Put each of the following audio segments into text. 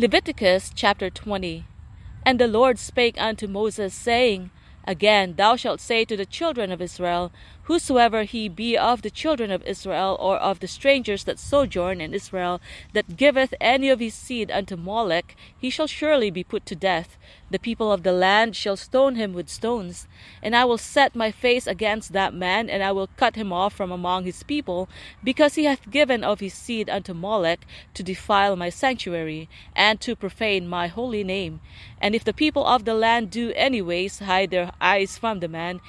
Leviticus chapter 20 And the Lord spake unto Moses, saying, Again, thou shalt say to the children of Israel, Whosoever he be of the children of Israel, or of the strangers that sojourn in Israel, that giveth any of his seed unto Molech, he shall surely be put to death. The people of the land shall stone him with stones. And I will set my face against that man, and I will cut him off from among his people, because he hath given of his seed unto Molech, to defile my sanctuary, and to profane my holy name. And if the people of the land do anyways hide their eyes from the man,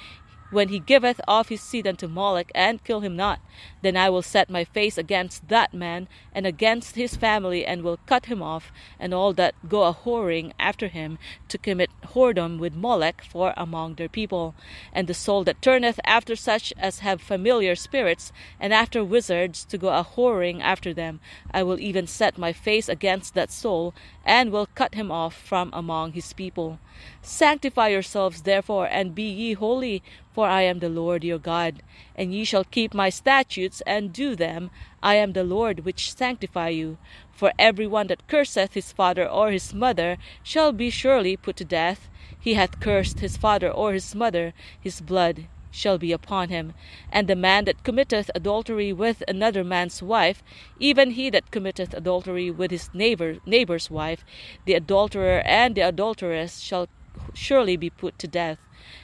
when he giveth off his seed unto Molech, and kill him not, then I will set my face against that man, and against his family, and will cut him off, and all that go a whoring after him, to commit whoredom with Molech for among their people. And the soul that turneth after such as have familiar spirits, and after wizards, to go a whoring after them, I will even set my face against that soul, and will cut him off from among his people. Sanctify yourselves therefore, and be ye holy, for I am the Lord your God. And ye shall keep my statutes and do them. I am the Lord which sanctify you. For every one that curseth his father or his mother shall be surely put to death. He hath cursed his father or his mother, his blood shall be upon him. And the man that committeth adultery with another man's wife, even he that committeth adultery with his neighbor, neighbor's wife, the adulterer and the adulteress shall surely be put to death.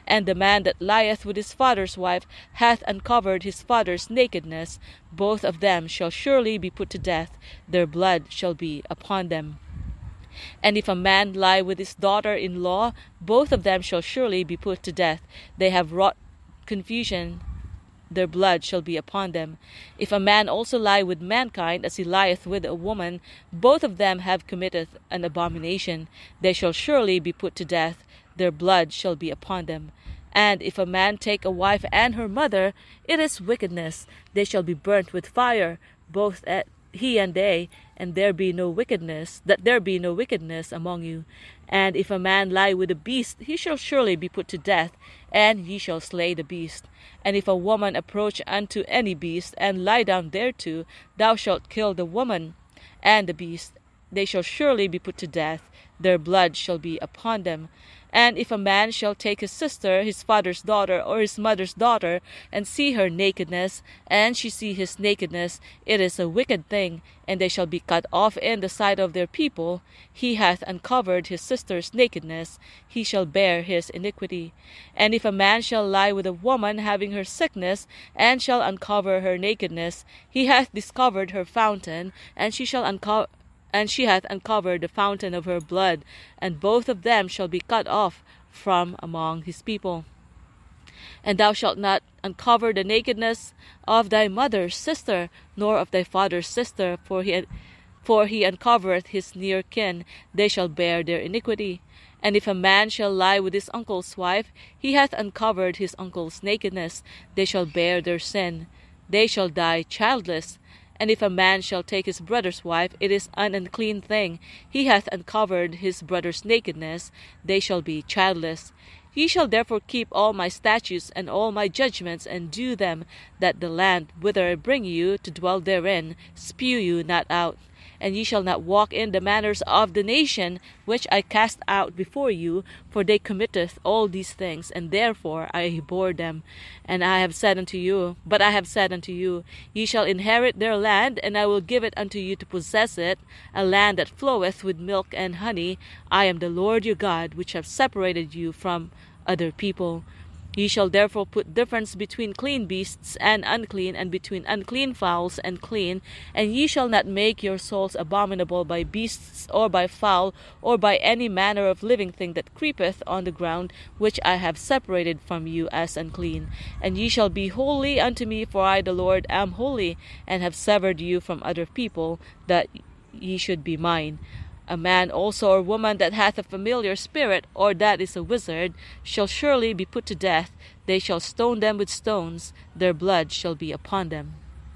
And the man that lieth with his father's wife hath uncovered his father's nakedness. Both of them shall surely be put to death. Their blood shall be upon them. And if a man lie with his daughter in law, both of them shall surely be put to death. They have wrought confusion, their blood shall be upon them. If a man also lie with mankind as he lieth with a woman, both of them have committed an abomination. They shall surely be put to death, their blood shall be upon them. And if a man take a wife and her mother, it is wickedness. They shall be burnt with fire, both at he and they, and there be no wickedness, that there be no wickedness among you. And if a man lie with a beast, he shall surely be put to death, and ye shall slay the beast. And if a woman approach unto any beast, and lie down thereto, thou shalt kill the woman and the beast. They shall surely be put to death, their blood shall be upon them. And if a man shall take his sister, his father's daughter, or his mother's daughter, and see her nakedness, and she see his nakedness, it is a wicked thing, and they shall be cut off in the sight of their people. He hath uncovered his sister's nakedness, he shall bear his iniquity. And if a man shall lie with a woman having her sickness, and shall uncover her nakedness, he hath discovered her fountain, and she shall uncover and she hath uncovered the fountain of her blood, and both of them shall be cut off from among his people. And thou shalt not uncover the nakedness of thy mother's sister, nor of thy father's sister, for he, for he uncovereth his near kin, they shall bear their iniquity. And if a man shall lie with his uncle's wife, he hath uncovered his uncle's nakedness, they shall bear their sin. They shall die childless, and if a man shall take his brother's wife, it is an unclean thing. He hath uncovered his brother's nakedness. They shall be childless. Ye shall therefore keep all my statutes and all my judgments, and do them, that the land whither I bring you to dwell therein spew you not out and ye shall not walk in the manners of the nation which I cast out before you, for they committeth all these things, and therefore I abhor them. And I have said unto you, but I have said unto you, ye shall inherit their land, and I will give it unto you to possess it, a land that floweth with milk and honey. I am the Lord your God, which have separated you from other people. Ye shall therefore put difference between clean beasts and unclean, and between unclean fowls and clean, and ye shall not make your souls abominable by beasts, or by fowl, or by any manner of living thing that creepeth on the ground, which I have separated from you as unclean. And ye shall be holy unto me, for I the Lord am holy, and have severed you from other people, that ye should be mine. A man also or woman that hath a familiar spirit, or that is a wizard, shall surely be put to death. They shall stone them with stones, their blood shall be upon them.